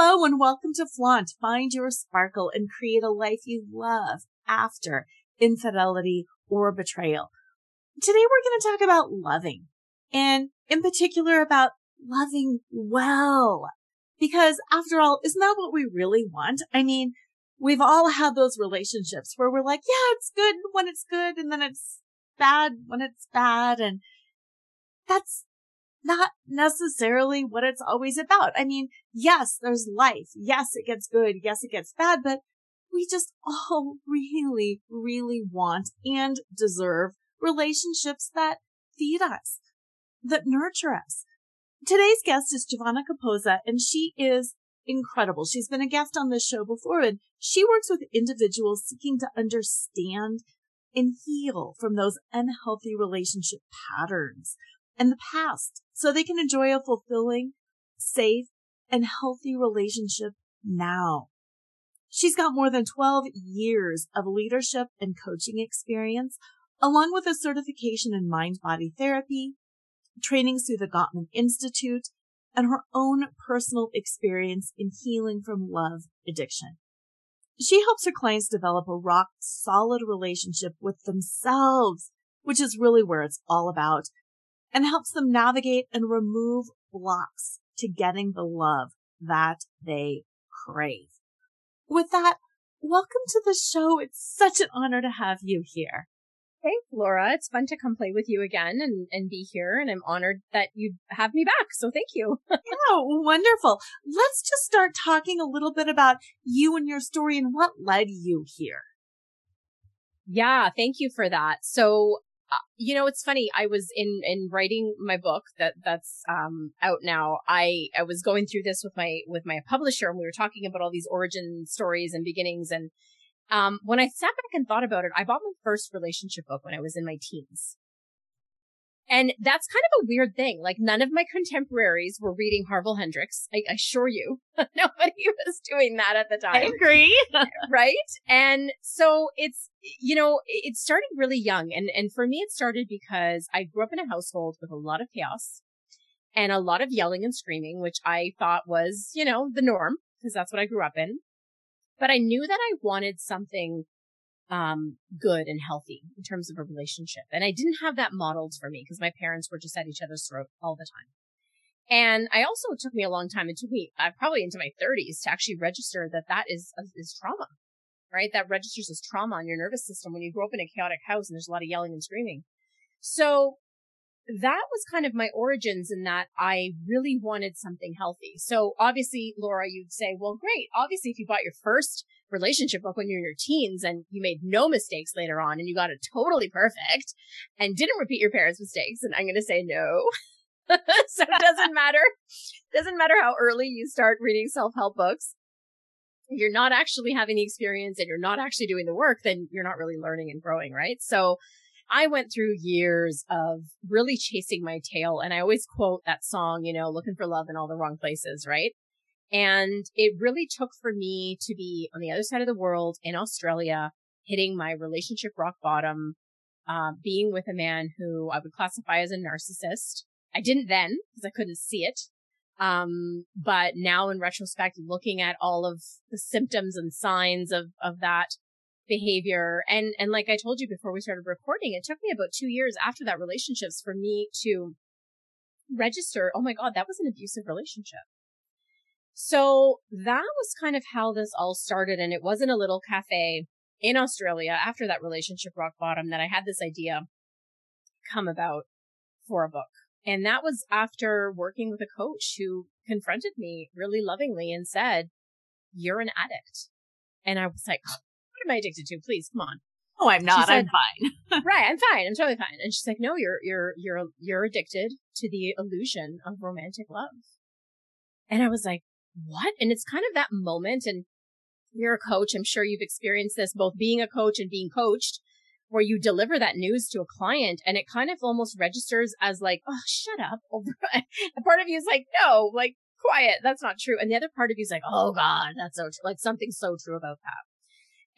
Hello and welcome to Flaunt. Find your sparkle and create a life you love after infidelity or betrayal. Today we're going to talk about loving and in particular about loving well. Because after all, isn't that what we really want? I mean, we've all had those relationships where we're like, yeah, it's good when it's good and then it's bad when it's bad. And that's not necessarily what it's always about. I mean, yes, there's life. Yes, it gets good. Yes, it gets bad, but we just all really, really want and deserve relationships that feed us, that nurture us. Today's guest is Giovanna Capozza, and she is incredible. She's been a guest on this show before, and she works with individuals seeking to understand and heal from those unhealthy relationship patterns and the past so they can enjoy a fulfilling, safe, and healthy relationship now. She's got more than 12 years of leadership and coaching experience, along with a certification in mind body therapy, trainings through the Gottman Institute, and her own personal experience in healing from love addiction. She helps her clients develop a rock solid relationship with themselves, which is really where it's all about, and helps them navigate and remove blocks to getting the love that they crave. With that, welcome to the show. It's such an honor to have you here. Thanks, Laura. It's fun to come play with you again and, and be here. And I'm honored that you have me back. So thank you. yeah, wonderful. Let's just start talking a little bit about you and your story and what led you here. Yeah, thank you for that. So you know, it's funny. I was in in writing my book that that's um out now. I I was going through this with my with my publisher, and we were talking about all these origin stories and beginnings. And um, when I sat back and thought about it, I bought my first relationship book when I was in my teens. And that's kind of a weird thing. Like none of my contemporaries were reading Harville Hendrix. I, assure you, nobody was doing that at the time. I agree. right. And so it's, you know, it started really young. And, and for me, it started because I grew up in a household with a lot of chaos and a lot of yelling and screaming, which I thought was, you know, the norm because that's what I grew up in. But I knew that I wanted something um, good and healthy in terms of a relationship. And I didn't have that modeled for me because my parents were just at each other's throat all the time. And I also, took me a long time. It took me uh, probably into my thirties to actually register that that is, uh, is trauma, right? That registers as trauma on your nervous system when you grow up in a chaotic house and there's a lot of yelling and screaming. So that was kind of my origins in that I really wanted something healthy. So obviously, Laura, you'd say, well, great. Obviously, if you bought your first relationship book when you're in your teens and you made no mistakes later on and you got it totally perfect and didn't repeat your parents' mistakes, and I'm going to say no. so it doesn't matter. Doesn't matter how early you start reading self-help books. If you're not actually having the experience and you're not actually doing the work, then you're not really learning and growing, right? So I went through years of really chasing my tail. And I always quote that song, you know, looking for love in all the wrong places, right? And it really took for me to be on the other side of the world in Australia, hitting my relationship rock bottom, uh, being with a man who I would classify as a narcissist. I didn't then because I couldn't see it. Um, but now in retrospect, looking at all of the symptoms and signs of, of that, behavior. And, and like I told you before we started recording, it took me about two years after that relationships for me to register. Oh my God, that was an abusive relationship. So that was kind of how this all started. And it was in a little cafe in Australia after that relationship rock bottom that I had this idea come about for a book. And that was after working with a coach who confronted me really lovingly and said, you're an addict. And I was like, oh what am I addicted to? Please, come on. Oh, I'm not. Said, I'm fine. right, I'm fine. I'm totally fine. And she's like, no, you're you're you're you're addicted to the illusion of romantic love. And I was like, what? And it's kind of that moment. And you're a coach. I'm sure you've experienced this both being a coach and being coached where you deliver that news to a client and it kind of almost registers as like, oh, shut up. a part of you is like, no, like quiet. That's not true. And the other part of you is like, oh God, that's so true. Like something so true about that.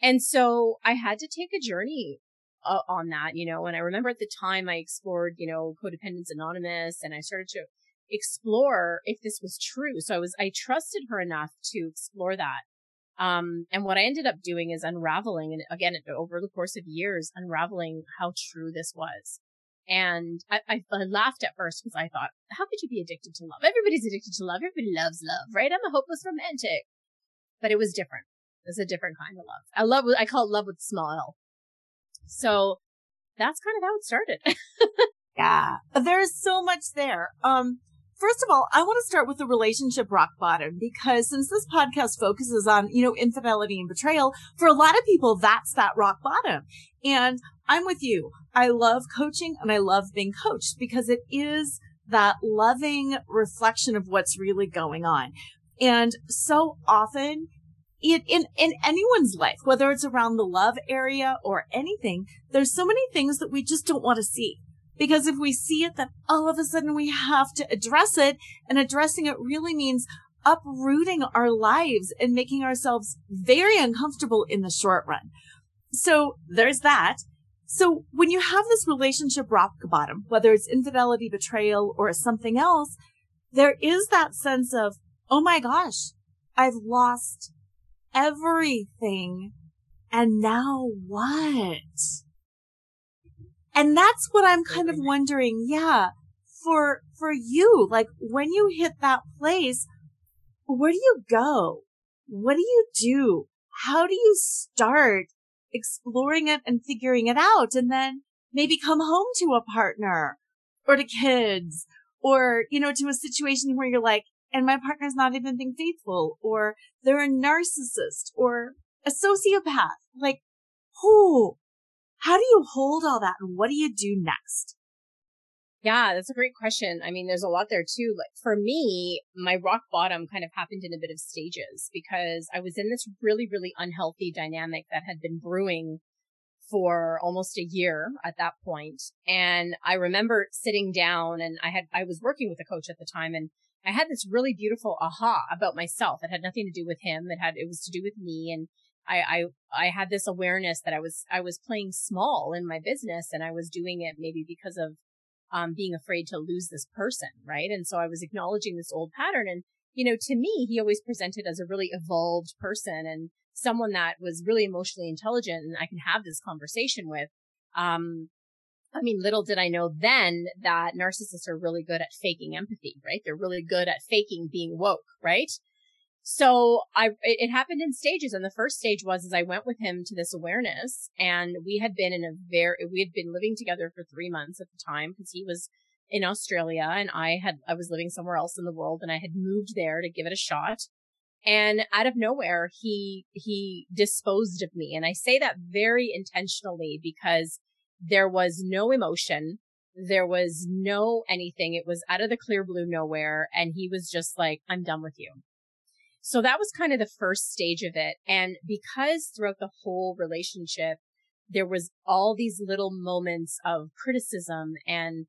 And so I had to take a journey uh, on that, you know, and I remember at the time I explored, you know, Co-Dependents Anonymous and I started to explore if this was true. So I was, I trusted her enough to explore that. Um, and what I ended up doing is unraveling, and again, over the course of years, unraveling how true this was. And I, I, I laughed at first because I thought, how could you be addicted to love? Everybody's addicted to love. Everybody loves love, right? I'm a hopeless romantic. But it was different. It's a different kind of love. I love, I call it love with small L. So that's kind of how it started. yeah. There's so much there. Um, First of all, I want to start with the relationship rock bottom because since this podcast focuses on, you know, infidelity and betrayal, for a lot of people, that's that rock bottom. And I'm with you. I love coaching and I love being coached because it is that loving reflection of what's really going on. And so often it, in, in anyone's life, whether it's around the love area or anything, there's so many things that we just don't want to see. Because if we see it, then all of a sudden we have to address it. And addressing it really means uprooting our lives and making ourselves very uncomfortable in the short run. So there's that. So when you have this relationship rock bottom, whether it's infidelity, betrayal, or something else, there is that sense of, oh my gosh, I've lost everything. And now what? And that's what I'm kind of wondering. Yeah. For, for you, like when you hit that place, where do you go? What do you do? How do you start exploring it and figuring it out? And then maybe come home to a partner or to kids or, you know, to a situation where you're like, and my partner's not even being faithful or they're a narcissist or a sociopath. Like, who? How do you hold all that and what do you do next? Yeah, that's a great question. I mean, there's a lot there too. Like for me, my rock bottom kind of happened in a bit of stages because I was in this really, really unhealthy dynamic that had been brewing for almost a year at that point. And I remember sitting down and I had, I was working with a coach at the time and I had this really beautiful aha about myself. It had nothing to do with him. It had, it was to do with me. And I, I, I had this awareness that I was, I was playing small in my business and I was doing it maybe because of, um, being afraid to lose this person. Right. And so I was acknowledging this old pattern. And, you know, to me, he always presented as a really evolved person and someone that was really emotionally intelligent and I can have this conversation with. Um, I mean, little did I know then that narcissists are really good at faking empathy, right? They're really good at faking being woke, right? So I, it happened in stages. And the first stage was, as I went with him to this awareness and we had been in a very, we had been living together for three months at the time because he was in Australia and I had, I was living somewhere else in the world and I had moved there to give it a shot. And out of nowhere, he, he disposed of me. And I say that very intentionally because there was no emotion. There was no anything. It was out of the clear blue nowhere. And he was just like, I'm done with you. So that was kind of the first stage of it. And because throughout the whole relationship, there was all these little moments of criticism and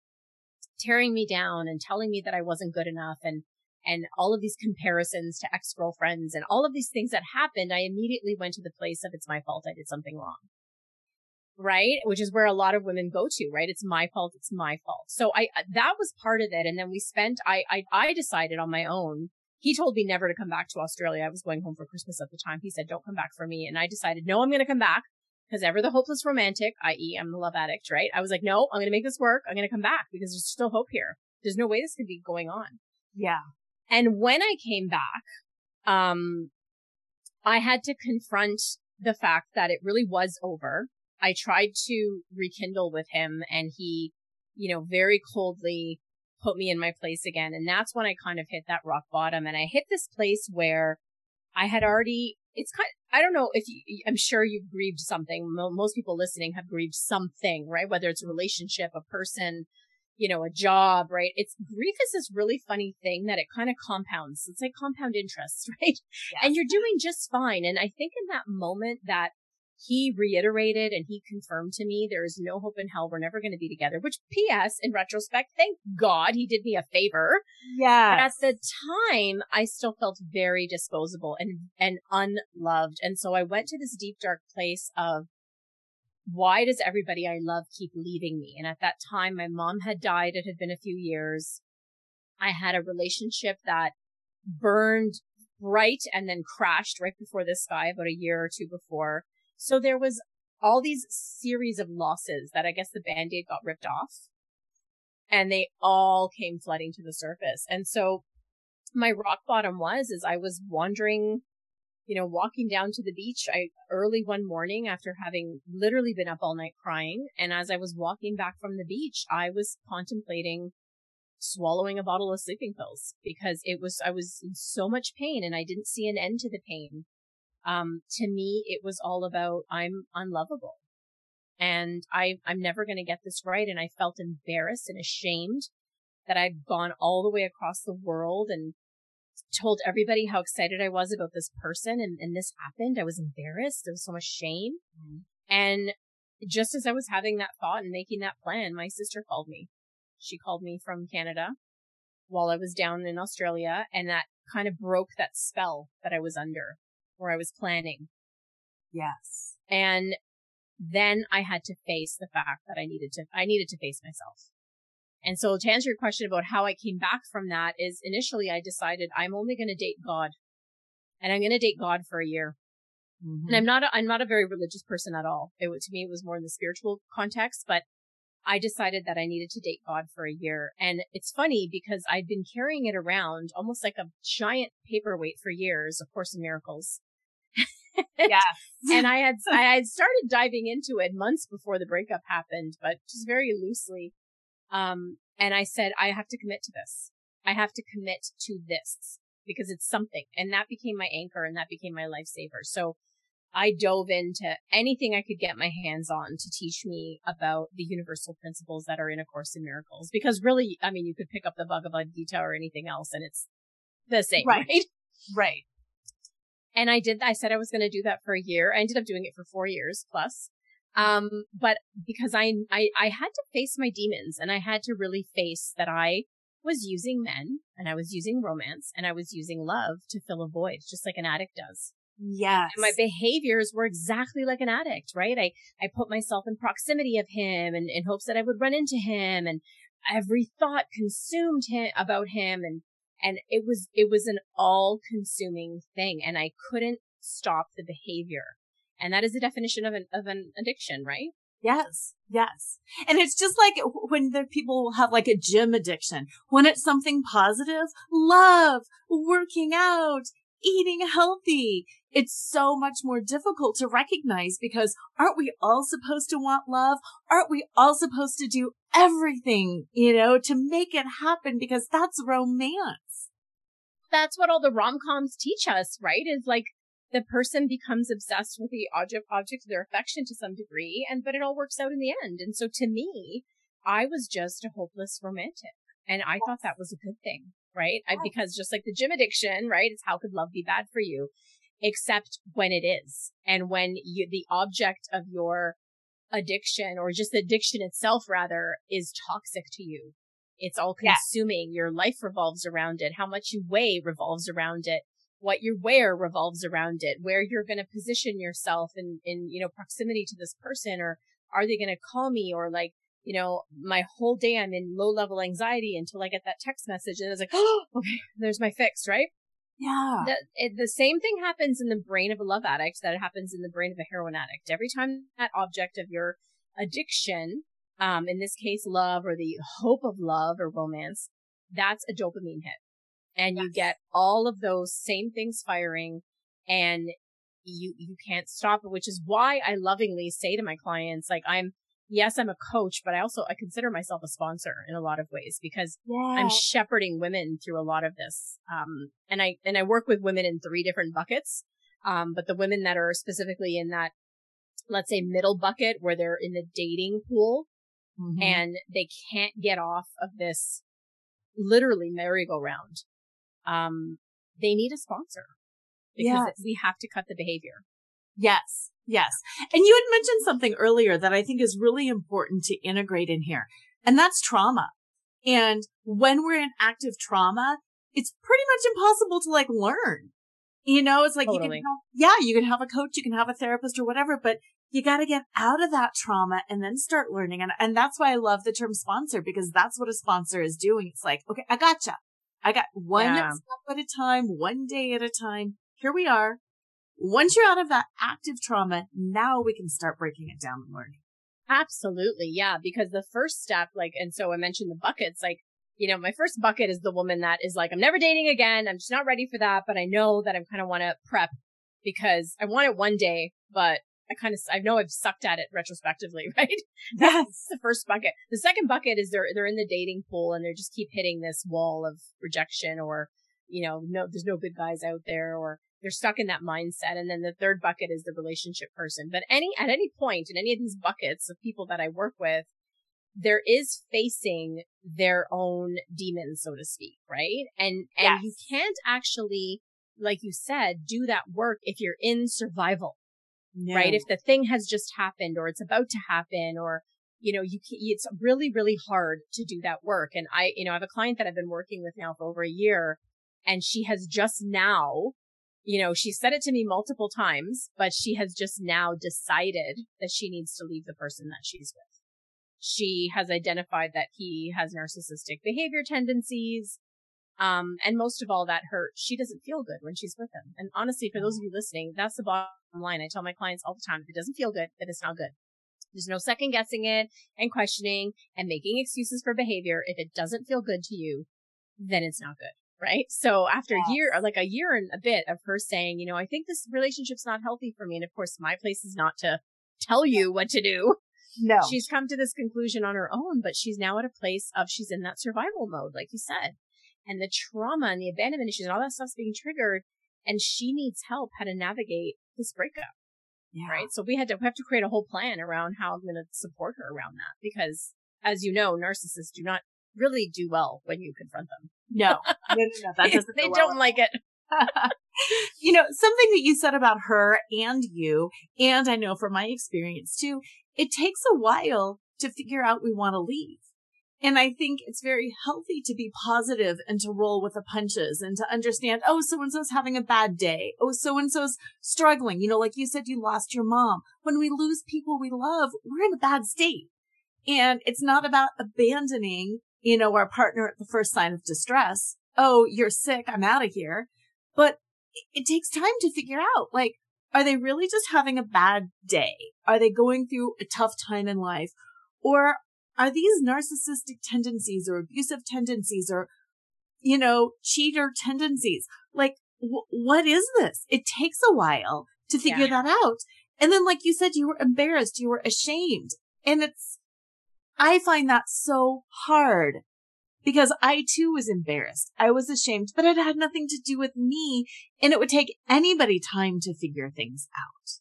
tearing me down and telling me that I wasn't good enough and and all of these comparisons to ex-girlfriends and all of these things that happened, I immediately went to the place of it's my fault I did something wrong. Right? Which is where a lot of women go to, right? It's my fault. It's my fault. So I, that was part of it. And then we spent, I, I, I decided on my own he told me never to come back to Australia. I was going home for Christmas at the time. He said, don't come back for me. And I decided, no, I'm going to come back because ever the hopeless romantic, i.e. I'm the love addict, right? I was like, no, I'm going to make this work. I'm going to come back because there's still hope here. There's no way this could be going on. Yeah. And when I came back, um, I had to confront the fact that it really was over. I tried to rekindle with him and he, you know, very coldly put me in my place again. And that's when I kind of hit that rock bottom and I hit this place where I had already, it's kind of, I don't know if you, I'm sure you've grieved something. Most people listening have grieved something, right? Whether it's a relationship, a person, you know, a job, right? It's grief is this really funny thing that it kind of compounds. It's like compound interest, right? Yes. And you're doing just fine. And I think in that moment that he reiterated and he confirmed to me there is no hope in hell. We're never going to be together, which PS in retrospect, thank God he did me a favor. Yeah. But at the time, I still felt very disposable and, and unloved. And so I went to this deep, dark place of why does everybody I love keep leaving me? And at that time, my mom had died. It had been a few years. I had a relationship that burned bright and then crashed right before this guy about a year or two before. So there was all these series of losses that I guess the band-aid got ripped off and they all came flooding to the surface. And so my rock bottom was, is I was wandering you know, walking down to the beach, I early one morning after having literally been up all night crying. And as I was walking back from the beach, I was contemplating swallowing a bottle of sleeping pills because it was, I was in so much pain and I didn't see an end to the pain. Um, to me, it was all about I'm unlovable and I, I'm never going to get this right. And I felt embarrassed and ashamed that I'd gone all the way across the world and told everybody how excited I was about this person and, and this happened. I was embarrassed. There was so much shame. Mm-hmm. And just as I was having that thought and making that plan, my sister called me. She called me from Canada while I was down in Australia and that kind of broke that spell that I was under where I was planning. Yes. And then I had to face the fact that I needed to, I needed to face myself. And so to answer your question about how I came back from that is initially I decided I'm only going to date God and I'm going to date God for a year. Mm-hmm. And I'm not, a, I'm not a very religious person at all. It to me, it was more in the spiritual context, but I decided that I needed to date God for a year. And it's funny because I'd been carrying it around almost like a giant paperweight for years, of Course in Miracles. yeah. and I had, I had started diving into it months before the breakup happened, but just very loosely. Um, and I said, I have to commit to this. I have to commit to this because it's something. And that became my anchor and that became my lifesaver. So I dove into anything I could get my hands on to teach me about the universal principles that are in A Course in Miracles. Because really, I mean, you could pick up the Bhagavad Gita or anything else and it's the same, right? Right. right. And I did, I said I was going to do that for a year. I ended up doing it for four years plus. Um, but because I, I, I had to face my demons and I had to really face that I was using men and I was using romance and I was using love to fill a void, just like an addict does. Yes. And my behaviors were exactly like an addict, right? I, I put myself in proximity of him and in hopes that I would run into him and every thought consumed him about him and, and it was, it was an all consuming thing and I couldn't stop the behavior. And that is the definition of an, of an addiction, right? Yes. Yes. And it's just like when the people have like a gym addiction, when it's something positive, love, working out, eating healthy. It's so much more difficult to recognize because aren't we all supposed to want love? Aren't we all supposed to do everything, you know, to make it happen because that's romance? That's what all the rom-coms teach us, right? Is like the person becomes obsessed with the object object of their affection to some degree and but it all works out in the end and so to me i was just a hopeless romantic and i yes. thought that was a good thing right yes. I, because just like the gym addiction right it's how could love be bad for you except when it is and when you the object of your addiction or just the addiction itself rather is toxic to you it's all consuming yes. your life revolves around it how much you weigh revolves around it what you wear revolves around it, where you're going to position yourself in, in, you know, proximity to this person, or are they going to call me, or like, you know, my whole day I'm in low level anxiety until I get that text message and it's like, oh, okay, there's my fix, right? Yeah. The, it, the same thing happens in the brain of a love addict that happens in the brain of a heroin addict. Every time that object of your addiction, um, in this case, love or the hope of love or romance, that's a dopamine hit and yes. you get all of those same things firing and you, you can't stop it, which is why I lovingly say to my clients, like, I'm, yes, I'm a coach, but I also, I consider myself a sponsor in a lot of ways because yeah. I'm shepherding women through a lot of this. Um, and I, and I work with women in three different buckets. Um, but the women that are specifically in that, let's say middle bucket where they're in the dating pool, mm-hmm. and they can't get off of this literally merry-go-round. Um, they need a sponsor because yes. we have to cut the behavior. Yes. Yes. And you had mentioned something earlier that I think is really important to integrate in here, and that's trauma. And when we're in active trauma, it's pretty much impossible to like learn. You know, it's like totally. you can have, yeah, you can have a coach, you can have a therapist or whatever, but you got to get out of that trauma and then start learning. And, and that's why I love the term sponsor because that's what a sponsor is doing. It's like, okay, I gotcha. I got one yeah. step at a time, one day at a time. Here we are. Once you're out of that active trauma, now we can start breaking it down and learning. Absolutely. Yeah. Because the first step, like, and so I mentioned the buckets, like, you know, my first bucket is the woman that is like, I'm never dating again. I'm just not ready for that. But I know that I'm kind of want to prep because I want it one day, but I kind of, I know I've sucked at it retrospectively, right? That's the first bucket. The second bucket is they're, they're in the dating pool and they just keep hitting this wall of rejection or, you know, no, there's no good guys out there or they're stuck in that mindset. And then the third bucket is the relationship person. But any, at any point in any of these buckets of people that I work with, there is facing their own demons, so to speak, right? And, and yes. you can't actually, like you said, do that work if you're in survival, no. right? If the thing has just happened or it's about to happen or, you know, you can, it's really, really hard to do that work. And I, you know, I have a client that I've been working with now for over a year and she has just now you know, she said it to me multiple times, but she has just now decided that she needs to leave the person that she's with. She has identified that he has narcissistic behavior tendencies. Um, and most of all, that hurt. She doesn't feel good when she's with him. And honestly, for those of you listening, that's the bottom line. I tell my clients all the time, if it doesn't feel good, then it's not good. There's no second guessing it and questioning and making excuses for behavior. If it doesn't feel good to you, then it's not good right? So after yes. a year, like a year and a bit of her saying, you know, I think this relationship's not healthy for me. And of course, my place is not to tell you what to do. No. She's come to this conclusion on her own, but she's now at a place of she's in that survival mode, like you said. And the trauma and the abandonment issues and all that stuff's being triggered. And she needs help how to navigate this breakup. Yeah. Right. So we had to we have to create a whole plan around how I'm going to support her around that because as you know, narcissists do not really do well when you confront them. No, no, no, no that doesn't. they don't well. like it. you know, something that you said about her and you, and I know from my experience too, it takes a while to figure out we want to leave. And I think it's very healthy to be positive and to roll with the punches and to understand, oh, so and so's having a bad day. Oh, so and so's struggling. You know, like you said, you lost your mom. When we lose people we love, we're in a bad state. And it's not about abandoning you know, our partner at the first sign of distress. Oh, you're sick. I'm out of here. But it takes time to figure out, like, are they really just having a bad day? Are they going through a tough time in life? Or are these narcissistic tendencies or abusive tendencies or, you know, cheater tendencies? Like, w- what is this? It takes a while to figure yeah. that out. And then, like you said, you were embarrassed, you were ashamed. And it's, I find that so hard because I too was embarrassed. I was ashamed, but it had nothing to do with me. And it would take anybody time to figure things out.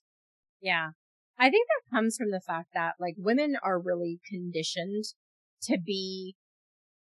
Yeah. I think that comes from the fact that like women are really conditioned to be,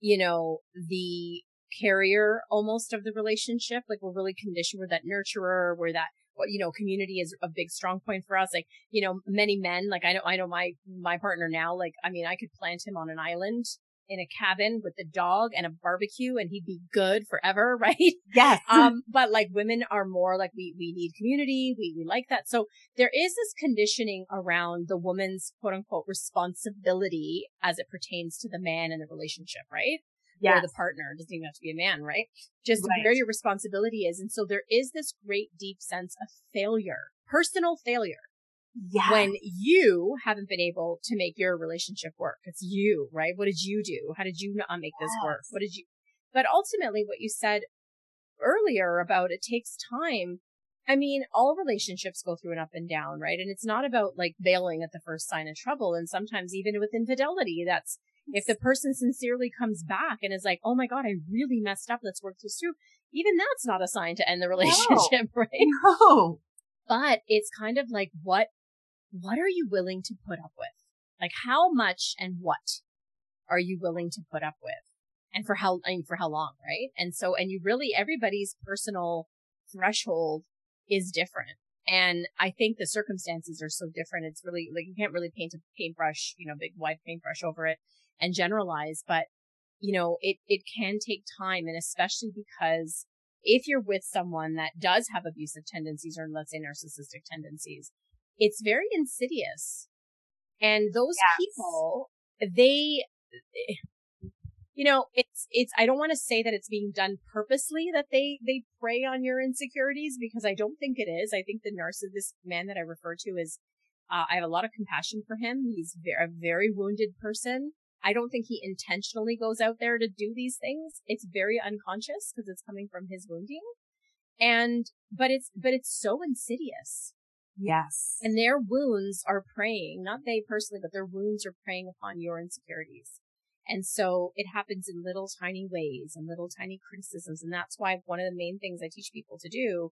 you know, the carrier almost of the relationship. Like we're really conditioned. We're that nurturer. We're that you know, community is a big strong point for us. Like, you know, many men, like I know, I know my, my partner now, like, I mean, I could plant him on an island in a cabin with a dog and a barbecue and he'd be good forever, right? Yes. um, but like women are more like we, we need community. We, we like that. So there is this conditioning around the woman's quote unquote responsibility as it pertains to the man in the relationship, right? yes. or the partner. It doesn't even have to be a man, right? Just right. where your responsibility is. And so there is this great deep sense of failure, personal failure. Yeah. When you haven't been able to make your relationship work. It's you, right? What did you do? How did you not make yes. this work? What did you, but ultimately what you said earlier about it takes time. I mean, all relationships go through an up and down, right? And it's not about like bailing at the first sign of trouble. And sometimes even with infidelity, that's if the person sincerely comes back and is like, oh my God, I really messed up. Let's work this through. Even that's not a sign to end the relationship, no. right? No. But it's kind of like, what, what are you willing to put up with? Like how much and what are you willing to put up with? And for how, I mean, for how long, right? And so, and you really, everybody's personal threshold is different. And I think the circumstances are so different. It's really like you can't really paint a paintbrush, you know, big wide paintbrush over it and generalize, but you know, it, it can take time. And especially because if you're with someone that does have abusive tendencies or let's say narcissistic tendencies, it's very insidious. And those yes. people, they, you know, it's, it's, I don't want to say that it's being done purposely that they, they prey on your insecurities because I don't think it is. I think the narcissist, this man that I refer to is, uh, I have a lot of compassion for him. He's very, a very wounded person. I don't think he intentionally goes out there to do these things. It's very unconscious because it's coming from his wounding. And, but it's, but it's so insidious. Yes. And their wounds are preying, not they personally, but their wounds are preying upon your insecurities. And so it happens in little tiny ways and little tiny criticisms. And that's why one of the main things I teach people to do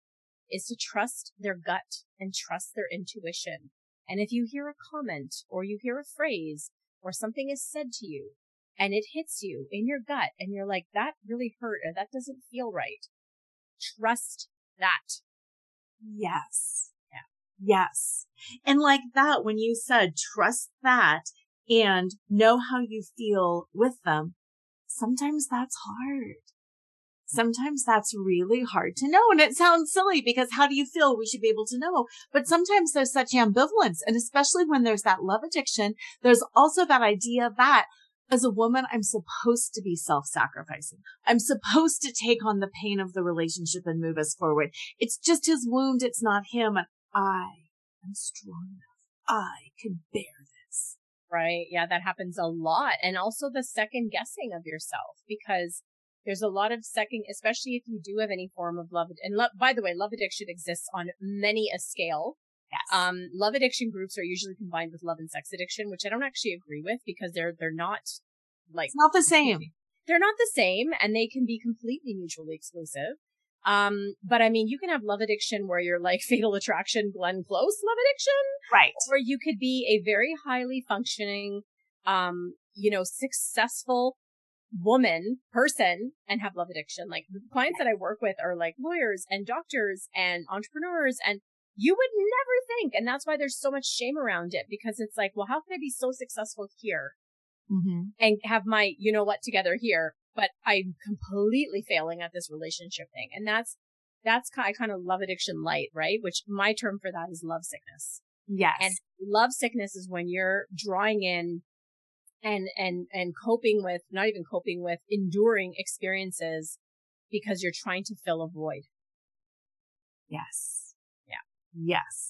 is to trust their gut and trust their intuition. And if you hear a comment or you hear a phrase or something is said to you and it hits you in your gut and you're like, that really hurt or that doesn't feel right. Trust that. Yes. Yes. And like that, when you said trust that and know how you feel with them, sometimes that's hard. Sometimes that's really hard to know. And it sounds silly because how do you feel? We should be able to know. But sometimes there's such ambivalence. And especially when there's that love addiction, there's also that idea that as a woman, I'm supposed to be self-sacrificing. I'm supposed to take on the pain of the relationship and move us forward. It's just his wound. It's not him. And I am strong enough. I can bear this. Right. Yeah. That happens a lot. And also the second guessing of yourself because there's a lot of second, especially if you do have any form of love. And love, by the way, love addiction exists on many a scale. Yes. Um, love addiction groups are usually combined with love and sex addiction, which I don't actually agree with because they're, they're not like, it's not the same. They're not the same and they can be completely mutually exclusive. Um, but I mean, you can have love addiction where you're like fatal attraction, Glenn Close love addiction. Right. Or you could be a very highly functioning, um, you know, successful woman person and have love addiction. Like the clients that I work with are like lawyers and doctors and entrepreneurs and you would never think. And that's why there's so much shame around it because it's like, well, how can I be so successful here mm-hmm. and have my, you know what, together here, but I'm completely failing at this relationship thing. And that's, that's I kind of love addiction light, right? Which my term for that is love sickness. Yes. And love sickness is when you're drawing in and and and coping with not even coping with enduring experiences because you're trying to fill a void yes yeah yes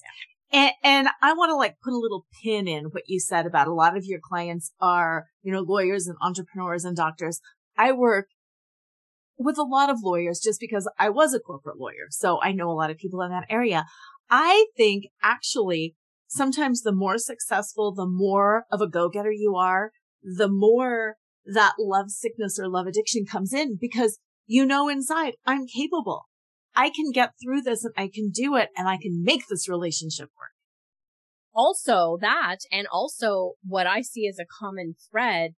yeah. and and i want to like put a little pin in what you said about a lot of your clients are you know lawyers and entrepreneurs and doctors i work with a lot of lawyers just because i was a corporate lawyer so i know a lot of people in that area i think actually sometimes the more successful, the more of a go-getter you are, the more that love sickness or love addiction comes in because you know inside I'm capable. I can get through this and I can do it and I can make this relationship work. Also that and also what I see as a common thread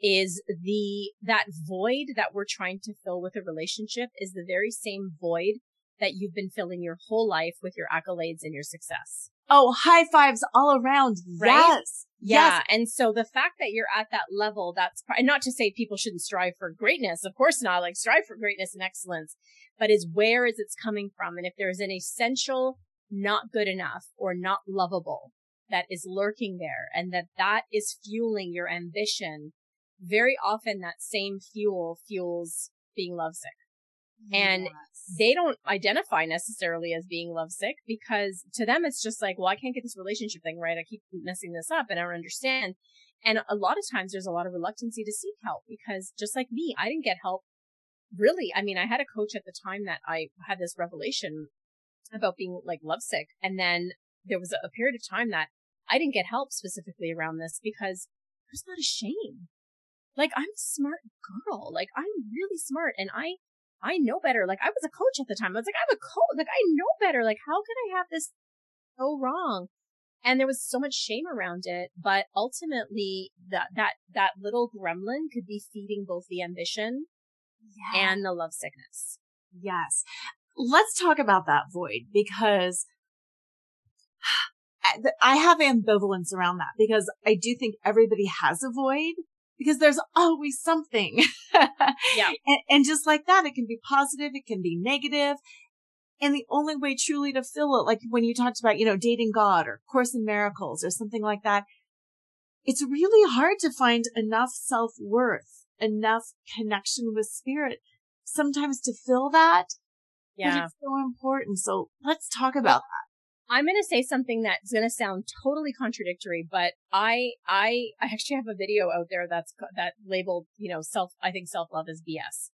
is the, that void that we're trying to fill with a relationship is the very same void that you've been filling your whole life with your accolades and your success. Oh, high fives all around. Right? Yes. Yeah. Yes. And so the fact that you're at that level, that's and not to say people shouldn't strive for greatness. Of course not. Like strive for greatness and excellence, but is where is it's coming from? And if there's an essential not good enough or not lovable that is lurking there and that that is fueling your ambition, very often that same fuel fuels being lovesick. And yes they don't identify necessarily as being lovesick because to them it's just like, well, I can't get this relationship thing right. I keep messing this up and I don't understand. And a lot of times there's a lot of reluctancy to seek help because just like me, I didn't get help really. I mean, I had a coach at the time that I had this revelation about being like lovesick. And then there was a period of time that I didn't get help specifically around this because there's a lot of shame. Like I'm a smart girl. Like I'm really smart and I I know better. Like I was a coach at the time. I was like, I'm a coach. Like I know better. Like how could I have this so wrong? and there was so much shame around it but ultimately that that that little gremlin could be feeding both the ambition yeah. and the love sickness yes let's talk about that void because I have ambivalence around that because I do think everybody has a void because there's always something. yeah. And, and, just like that, it can be positive, it can be negative. And the only way truly to fill it, like when you talked about, you know, dating God or Course in Miracles or something like that, it's really hard to find enough self worth, enough connection with spirit sometimes to fill that. Yeah. But it's so important. So let's talk about that. I'm going to say something that's going to sound totally contradictory, but I, I, I actually have a video out there that's, that labeled, you know, self, I think self love is BS.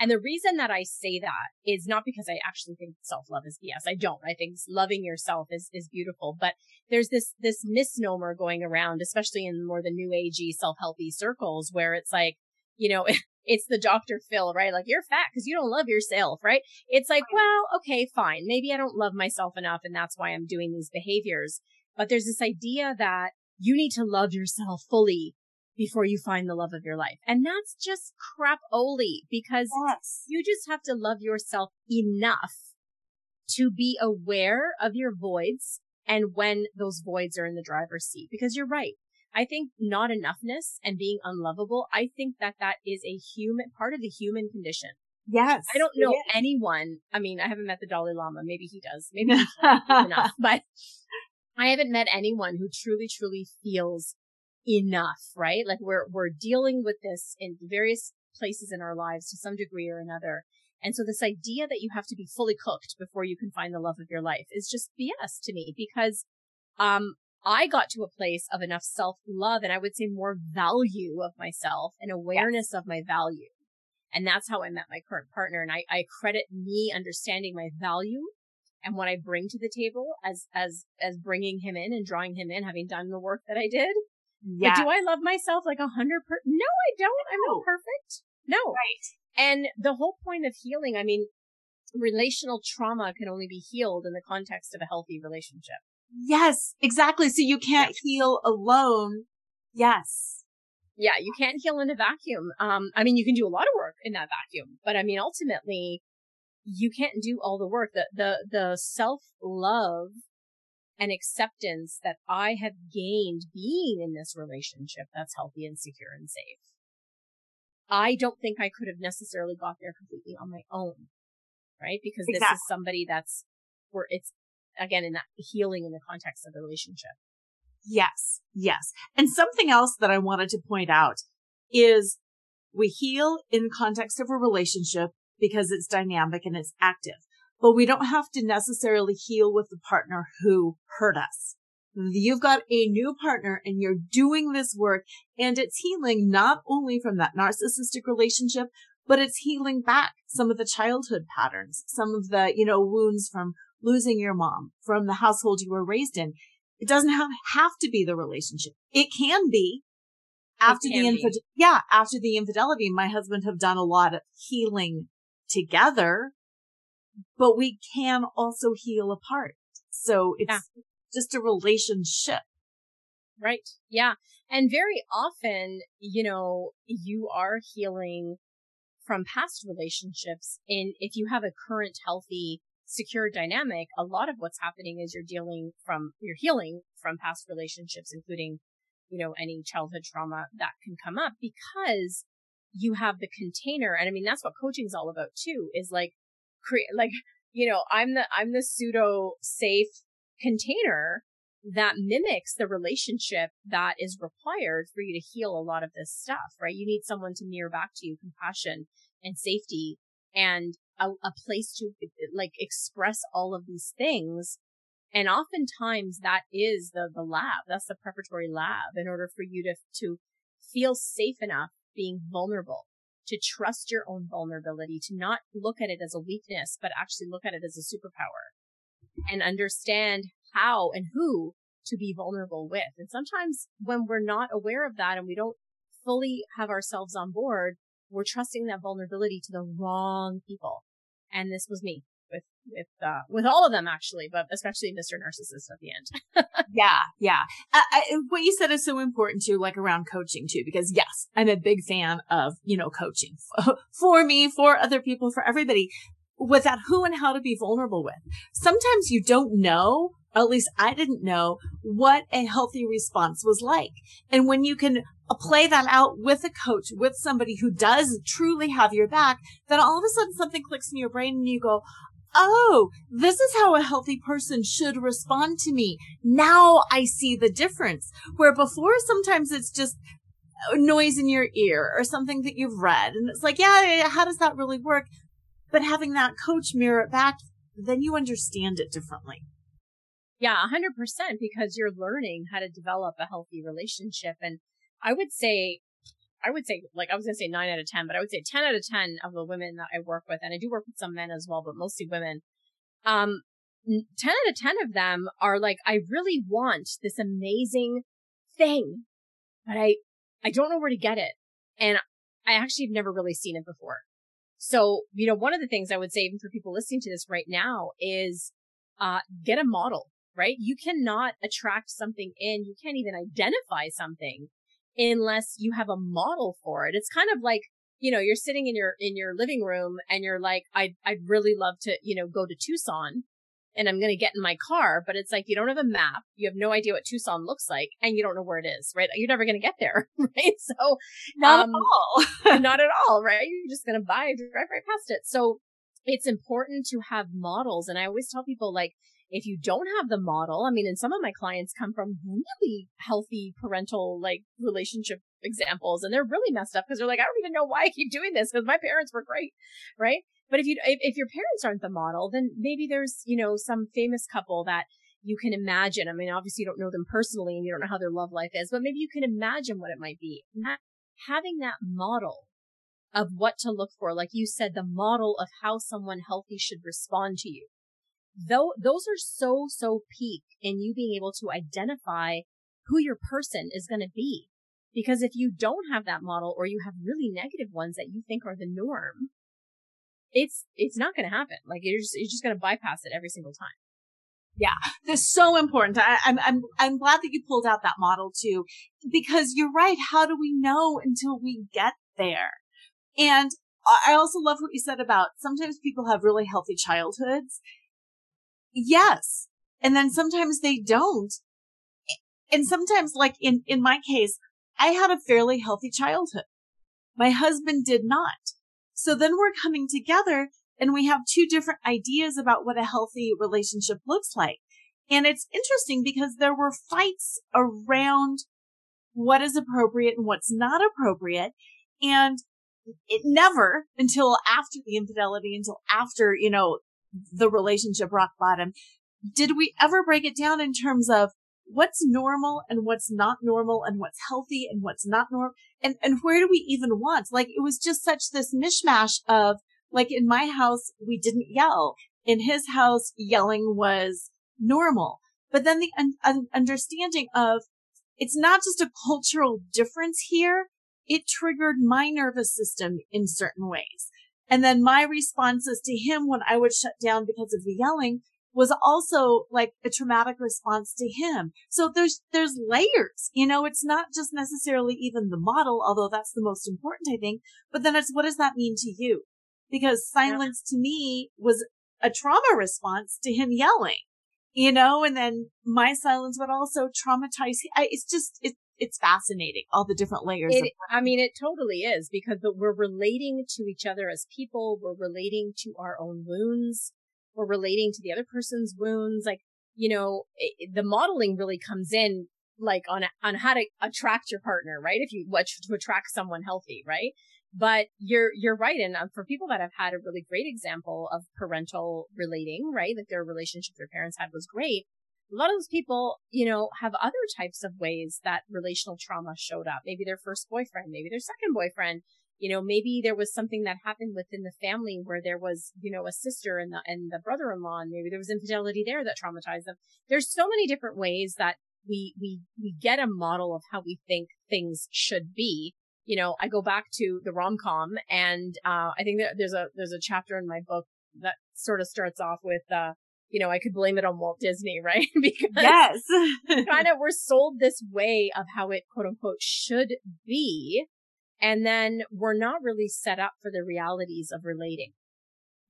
And the reason that I say that is not because I actually think self love is BS. I don't. I think loving yourself is, is beautiful, but there's this, this misnomer going around, especially in more the new agey self healthy circles where it's like, you know, it's the Dr. Phil, right? Like you're fat because you don't love yourself, right? It's like, well, okay, fine. Maybe I don't love myself enough and that's why I'm doing these behaviors. But there's this idea that you need to love yourself fully before you find the love of your life. And that's just crap only because yes. you just have to love yourself enough to be aware of your voids and when those voids are in the driver's seat. Because you're right. I think not enoughness and being unlovable, I think that that is a human part of the human condition. Yes. I don't know anyone. I mean, I haven't met the Dalai Lama. Maybe he does. Maybe enough, but I haven't met anyone who truly, truly feels enough, right? Like we're, we're dealing with this in various places in our lives to some degree or another. And so this idea that you have to be fully cooked before you can find the love of your life is just BS to me because, um, I got to a place of enough self love and I would say more value of myself and awareness yes. of my value. And that's how I met my current partner. And I, I credit me understanding my value and what I bring to the table as, as, as bringing him in and drawing him in, having done the work that I did. Yeah. But do I love myself like a hundred per? No, I don't. I'm not perfect. No. Right. And the whole point of healing, I mean, relational trauma can only be healed in the context of a healthy relationship. Yes, exactly. So you can't yes. heal alone. Yes. Yeah, you can't heal in a vacuum. Um, I mean, you can do a lot of work in that vacuum, but I mean, ultimately, you can't do all the work. The, the, the self love and acceptance that I have gained being in this relationship that's healthy and secure and safe. I don't think I could have necessarily got there completely on my own, right? Because exactly. this is somebody that's where it's again in that healing in the context of the relationship. Yes, yes. And something else that I wanted to point out is we heal in context of a relationship because it's dynamic and it's active, but we don't have to necessarily heal with the partner who hurt us. You've got a new partner and you're doing this work and it's healing not only from that narcissistic relationship, but it's healing back some of the childhood patterns, some of the, you know, wounds from losing your mom from the household you were raised in. It doesn't have, have to be the relationship. It can be after the infidelity. Yeah. After the infidelity, my husband have done a lot of healing together, but we can also heal apart. So it's yeah. just a relationship. Right. Yeah. And very often, you know, you are healing from past relationships. And if you have a current healthy secure dynamic, a lot of what's happening is you're dealing from, you're healing from past relationships, including, you know, any childhood trauma that can come up because you have the container. And I mean, that's what coaching is all about too, is like create, like, you know, I'm the, I'm the pseudo safe container that mimics the relationship that is required for you to heal a lot of this stuff, right? You need someone to mirror back to you compassion and safety and a, a place to like express all of these things. And oftentimes that is the, the lab. That's the preparatory lab in order for you to, to feel safe enough being vulnerable, to trust your own vulnerability, to not look at it as a weakness, but actually look at it as a superpower and understand how and who to be vulnerable with. And sometimes when we're not aware of that and we don't fully have ourselves on board, we're trusting that vulnerability to the wrong people. And this was me with with uh, with all of them actually, but especially Mr. Narcissist at the end. yeah, yeah. I, I, what you said is so important too, like around coaching too, because yes, I'm a big fan of you know coaching for me, for other people, for everybody, with that who and how to be vulnerable with. Sometimes you don't know. At least I didn't know what a healthy response was like. And when you can play that out with a coach, with somebody who does truly have your back, then all of a sudden something clicks in your brain and you go, oh, this is how a healthy person should respond to me. Now I see the difference. Where before sometimes it's just noise in your ear or something that you've read. And it's like, yeah, how does that really work? But having that coach mirror it back, then you understand it differently. Yeah, 100% because you're learning how to develop a healthy relationship. And I would say I would say, like, I was going to say nine out of 10, but I would say 10 out of 10 of the women that I work with, and I do work with some men as well, but mostly women, um, 10 out of 10 of them are like, I really want this amazing thing, but I, I don't know where to get it. And I actually have never really seen it before. So, you know, one of the things I would say even for people listening to this right now is, uh, get a model, right? You cannot attract something in. You can't even identify something unless you have a model for it. It's kind of like, you know, you're sitting in your, in your living room and you're like, I'd, I'd really love to, you know, go to Tucson and I'm going to get in my car, but it's like you don't have a map. You have no idea what Tucson looks like and you don't know where it is, right? You're never going to get there, right? So, not um, at all. not at all, right? You're just going to buy, drive right past it. So it's important to have models. And I always tell people like, if you don't have the model, I mean, and some of my clients come from really healthy parental like relationship examples and they're really messed up because they're like, I don't even know why I keep doing this because my parents were great. Right. But if you, if, if your parents aren't the model, then maybe there's, you know, some famous couple that you can imagine. I mean, obviously you don't know them personally and you don't know how their love life is, but maybe you can imagine what it might be. having that model of what to look for, like you said, the model of how someone healthy should respond to you though those are so so peak in you being able to identify who your person is going to be because if you don't have that model or you have really negative ones that you think are the norm it's it's not going to happen like you're just you're just going to bypass it every single time yeah, that's so important. I, I'm I'm I'm glad that you pulled out that model too, because you're right. How do we know until we get there? And I also love what you said about sometimes people have really healthy childhoods Yes. And then sometimes they don't. And sometimes, like in, in my case, I had a fairly healthy childhood. My husband did not. So then we're coming together and we have two different ideas about what a healthy relationship looks like. And it's interesting because there were fights around what is appropriate and what's not appropriate. And it never until after the infidelity, until after, you know, the relationship rock bottom. Did we ever break it down in terms of what's normal and what's not normal and what's healthy and what's not normal? And, and where do we even want? Like it was just such this mishmash of like in my house, we didn't yell. In his house, yelling was normal. But then the un- un- understanding of it's not just a cultural difference here. It triggered my nervous system in certain ways. And then my responses to him when I would shut down because of the yelling was also like a traumatic response to him. So there's, there's layers, you know, it's not just necessarily even the model, although that's the most important, I think, but then it's what does that mean to you? Because silence yeah. to me was a trauma response to him yelling, you know, and then my silence would also traumatize. I, it's just, it, it's fascinating all the different layers. It, I mean, it totally is because we're relating to each other as people. We're relating to our own wounds. We're relating to the other person's wounds. Like, you know, it, the modeling really comes in like on, on how to attract your partner, right? If you want to attract someone healthy, right? But you're, you're right. And um, for people that have had a really great example of parental relating, right? Like their relationship their parents had was great a lot of those people, you know, have other types of ways that relational trauma showed up. Maybe their first boyfriend, maybe their second boyfriend. You know, maybe there was something that happened within the family where there was, you know, a sister and the and the brother-in-law, and maybe there was infidelity there that traumatized them. There's so many different ways that we we we get a model of how we think things should be. You know, I go back to the rom com, and uh, I think that there's a there's a chapter in my book that sort of starts off with, uh, you know, I could blame it on Walt Disney, right? because yes. kind of we're sold this way of how it quote unquote should be. And then we're not really set up for the realities of relating.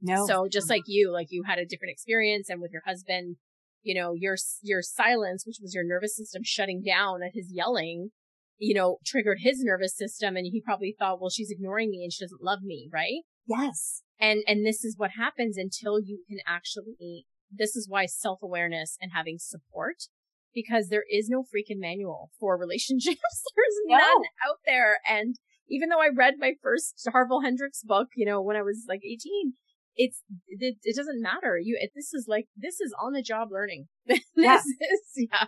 No. So just like you, like you had a different experience and with your husband, you know, your, your silence, which was your nervous system shutting down at his yelling, you know, triggered his nervous system. And he probably thought, well, she's ignoring me and she doesn't love me. Right. Yes. And, and this is what happens until you can actually, this is why self awareness and having support because there is no freaking manual for relationships. There's No. none out there. And even though I read my first Harville Hendrix book, you know, when I was like 18, it's, it, it doesn't matter. You, it, this is like, this is on the job learning. this Yeah. is, yeah.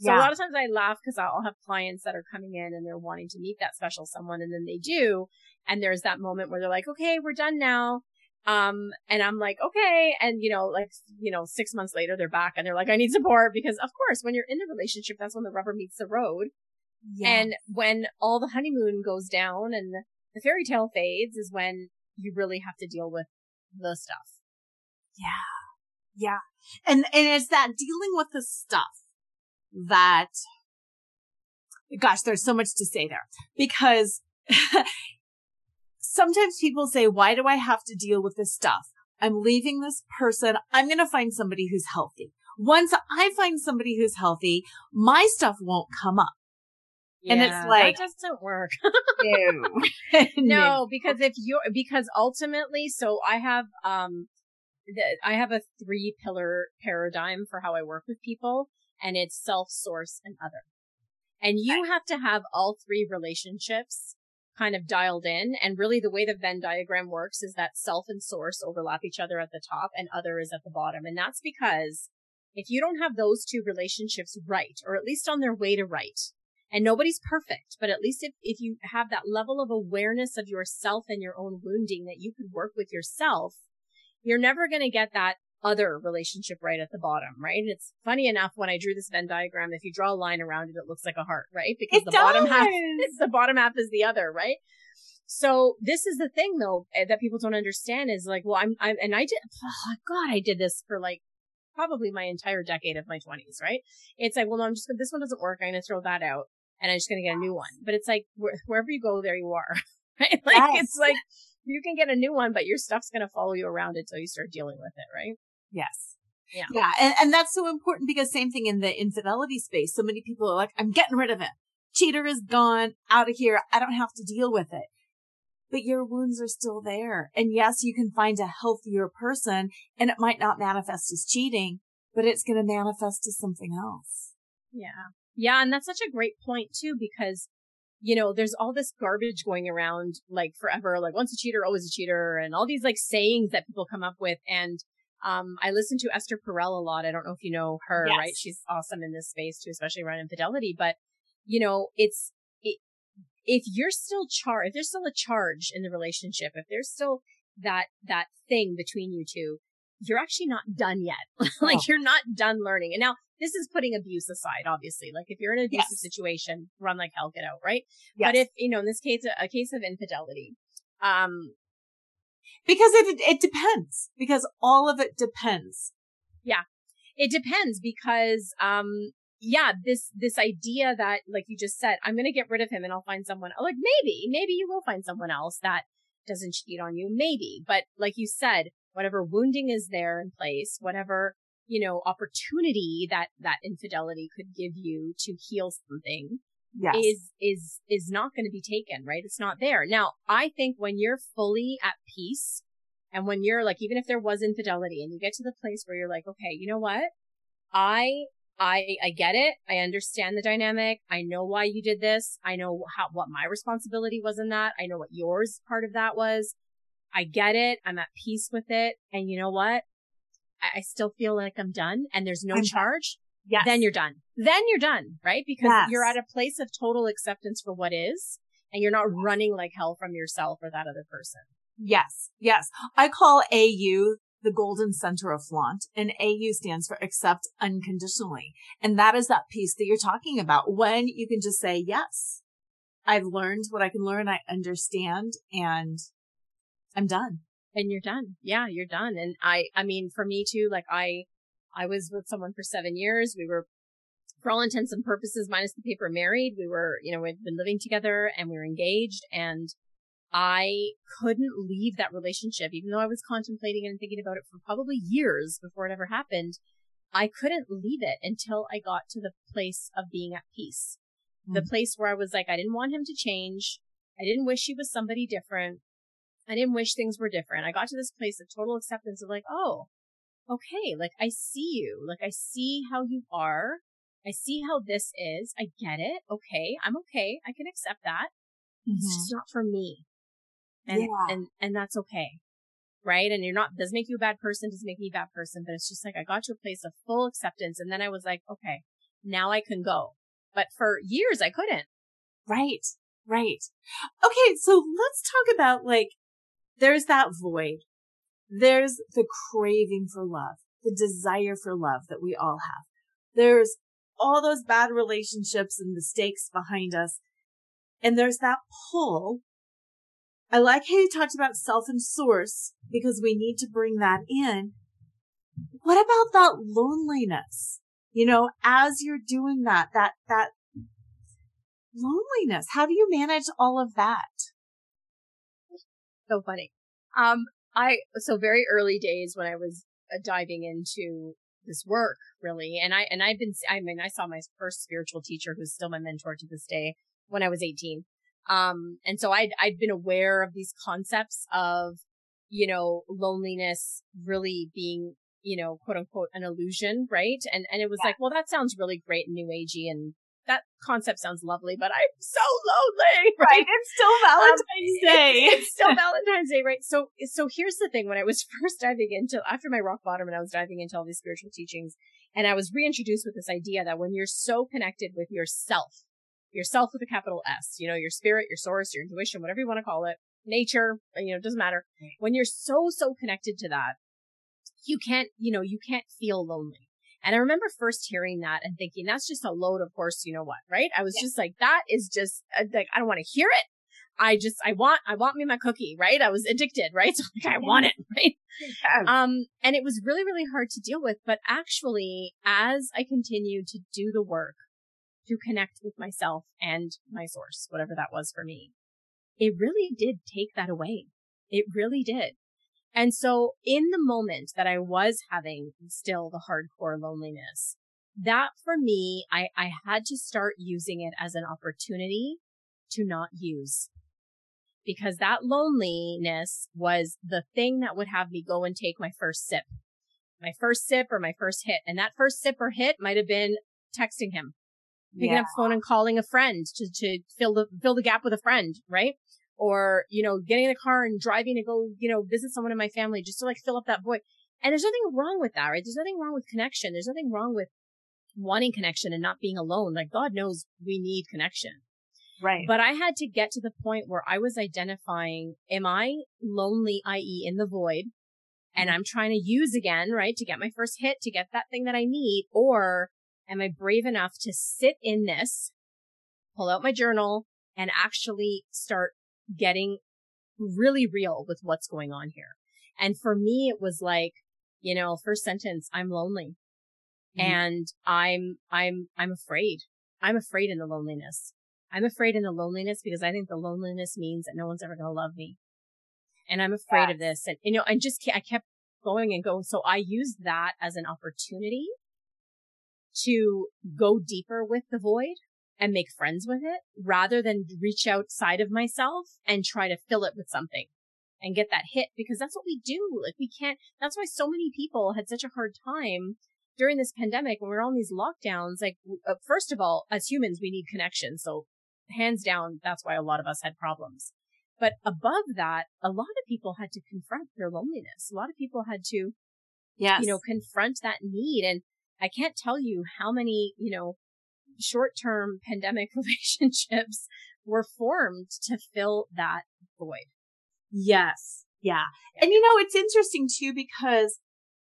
So Yeah. a lot of times I laugh because I'll have clients that are coming in and they're wanting to meet that special someone and then they do. And there's that moment where they're like, okay, we're done now. Um, and I'm like, okay. And, you know, like, you know, six months later, they're back and they're like, I need support because of course, when you're in the relationship, that's when the rubber meets the road. Yeah. And when all the honeymoon goes down and the fairy tale fades is when you really have to deal with the stuff. Yeah. Yeah. And, and it's that dealing with the stuff that, gosh, there's so much to say there because sometimes people say, why do I have to deal with this stuff? I'm leaving this person. I'm going to find somebody who's healthy. Once I find somebody who's healthy, my stuff won't come up. And it's Yeah, like- that doesn't work. No. no, because if you're, because ultimately, so I have, um, the, I have a three pillar paradigm for how I work with people and it's self, source, and other. And you have to have all three relationships kind of dialed in. And really the way the Venn diagram works is that self and source overlap each other at the top and other is at the bottom. And that's because if you don't have those two relationships right, or at least on their way to right, and nobody's perfect, but at least if, if you have that level of awareness of yourself and your own wounding that you could work with yourself, you're never going to get that other relationship right at the bottom, right? And it's funny enough when I drew this Venn diagram, if you draw a line around it, it looks like a heart, right? Because It the bottom half, does. the bottom half is the other, right? So this is the thing though eh, that people don't understand is like, well, I'm, I'm, and I did, oh God, I did this for like probably my entire decade of my twenties, right? It's like, well, no, I'm just, this one doesn't work. I'm going to throw that out and I'm just going to get a new one. But it's like, wh- wherever you go, there you are, right? Like, Yes. it's like, you can get a new one, but your stuff's going to follow you around until you start dealing with it, right? Yes. Yeah. Yeah. And, and that's so important because same thing in the infidelity space. So many people are like, I'm getting rid of it. Cheater is gone out of here. I don't have to deal with it. But your wounds are still there. And yes, you can find a healthier person and it might not manifest as cheating, but it's going to manifest as something else. Yeah. Yeah. And that's such a great point too, because, you know, there's all this garbage going around like forever, like once a cheater, always a cheater and all these like sayings that people come up with. And, um, I listen to Esther Perel a lot. I don't know if you know her, Yes. right? She's awesome in this space too, especially around infidelity. But, you know, it's, it, if you're still char, if there's still a charge in the relationship, if there's still that, that thing between you two, you're actually not done yet. like Oh. you're not done learning. And now this is putting abuse aside, obviously. Like if you're in an abusive Yes. situation, run like hell, get out, right? Yes. But if, you know, in this case, a, a case of infidelity, um, because it, it depends because all of it depends. Yeah. It depends because, um, yeah, this, this idea that, like you just said, I'm going to get rid of him and I'll find someone, like maybe, maybe you will find someone else that doesn't cheat on you. Maybe. But like you said, whatever wounding is there in place, whatever, you know, opportunity that, that infidelity could give you to heal something, Yes. is is is not going to be taken, right? It's not there. Now, I think when you're fully at peace and when you're like even if there was infidelity and you get to the place where you're like, okay, you know what? I I I get it. I understand the dynamic. I know why you did this. I know how what my responsibility was in that. I know what yours part of that was. I get it. I'm at peace with it. And you know what? I, I still feel like I'm done and there's no I'm charge yes. then you're done. Then you're done, right? Because Yes. you're at a place of total acceptance for what is, and you're not running like hell from yourself or that other person. Yes, yes. I call AU the golden center of flaunt and AU stands for accept unconditionally. And that is that piece that you're talking about when you can just say, yes, I've learned what I can learn. I understand and I'm done. And you're done. Yeah, you're done. And I, I mean, for me too, like I, I was with someone for seven years. We were, for all intents and purposes, minus the paper, married. We were, you know, we'd been living together and we were engaged and I couldn't leave that relationship, even though I was contemplating and thinking about it for probably years before it ever happened. I couldn't leave it until I got to the place of being at peace. Mm. The place where I was like, I didn't want him to change. I didn't wish he was somebody different. I didn't wish things were different. I got to this place of total acceptance of like, oh, okay, like I see you. Like I see how you are. I see how this is. I get it. Okay. I'm okay. I can accept that. Mm-hmm. It's just not for me. And, yeah. and, and that's okay right? And you're not, doesn't make you a bad person, doesn't make me a bad person, but it's just like I got to a place of full acceptance. And then I was like, okay, now I can go. But for years I couldn't. Right. Right. Okay. So let's talk about like, there's that void. There's the craving for love, the desire for love that we all have. There's all those bad relationships and mistakes behind us. And there's that pull I like how you talked about self and source because we need to bring that in. What about that loneliness? You know, as you're doing that, that, that loneliness, how do you manage all of that? So funny. Um, I, so very early days when I was uh, diving into this work really, and I, and I've been, I mean, I saw my first spiritual teacher who's still my mentor to this day when I was 18. Um, and so I'd, I'd been aware of these concepts of, you know, loneliness really being, you know, quote unquote, an illusion, right? And, and it was yeah. like, well, that sounds really great and new agey and that concept sounds lovely, but I'm so lonely. Right. right. It's still um, Valentine's um, Day. It's, it's still Valentine's Day, right? So, so here's the thing. When I was first diving into, after my rock bottom and I was diving into all these spiritual teachings and I was reintroduced with this idea that when you're so connected with yourself, yourself with a capital S, you know, your spirit, your source, your intuition, whatever you want to call it, nature, you know, it doesn't matter. When you're so, so connected to that, you can't, you know, you can't feel lonely. And I remember first hearing that and thinking, that's just a load of horse, you know what, right? I was yeah. just like, that is just uh, like, I don't want to hear it. I just, I want, I want me my cookie, right? I was addicted, right? So like, I want it, right? Yeah. Um, and it was really, really hard to deal with. But actually, as I continued to do the work, to connect with myself and my source, whatever that was for me. It really did take that away. It really did. And so in the moment that I was having still the hardcore loneliness, that for me, I, I had to start using it as an opportunity to not use because that loneliness was the thing that would have me go and take my first sip, my first sip or my first hit. And that first sip or hit might have been texting him picking yeah. up the phone and calling a friend to, to fill the, fill the gap with a friend, right? Or, you know, getting in a car and driving to go, you know, visit someone in my family just to like fill up that void. And there's nothing wrong with that, right? There's nothing wrong with connection. There's nothing wrong with wanting connection and not being alone. Like God knows we need connection. Right. But I had to get to the point where I was identifying, am I lonely, i.e. in the void? And mm-hmm. I'm trying to use again, right? To get my first hit, to get that thing that I need. Or am I brave enough to sit in this, pull out my journal and actually start getting really real with what's going on here? And for me, it was like, you know, first sentence, I'm lonely mm-hmm. and I'm, I'm, I'm afraid. I'm afraid in the loneliness. I'm afraid in the loneliness because I think the loneliness means that no one's ever going to love me. And I'm afraid yes. of this. And, you know, I just, I kept going and going. So I used that as an opportunity to go deeper with the void and make friends with it rather than reach outside of myself and try to fill it with something and get that hit because that's what we do. Like we can't, that's why so many people had such a hard time during this pandemic when we are on these lockdowns. Like, uh, first of all, as humans, we need connection. So hands down, that's why a lot of us had problems. But above that, a lot of people had to confront their loneliness. A lot of people had to, yes. you know, confront that need. And I can't tell you how many, you know, short term pandemic relationships were formed to fill that void. Yes. Yeah. And you know, it's interesting too because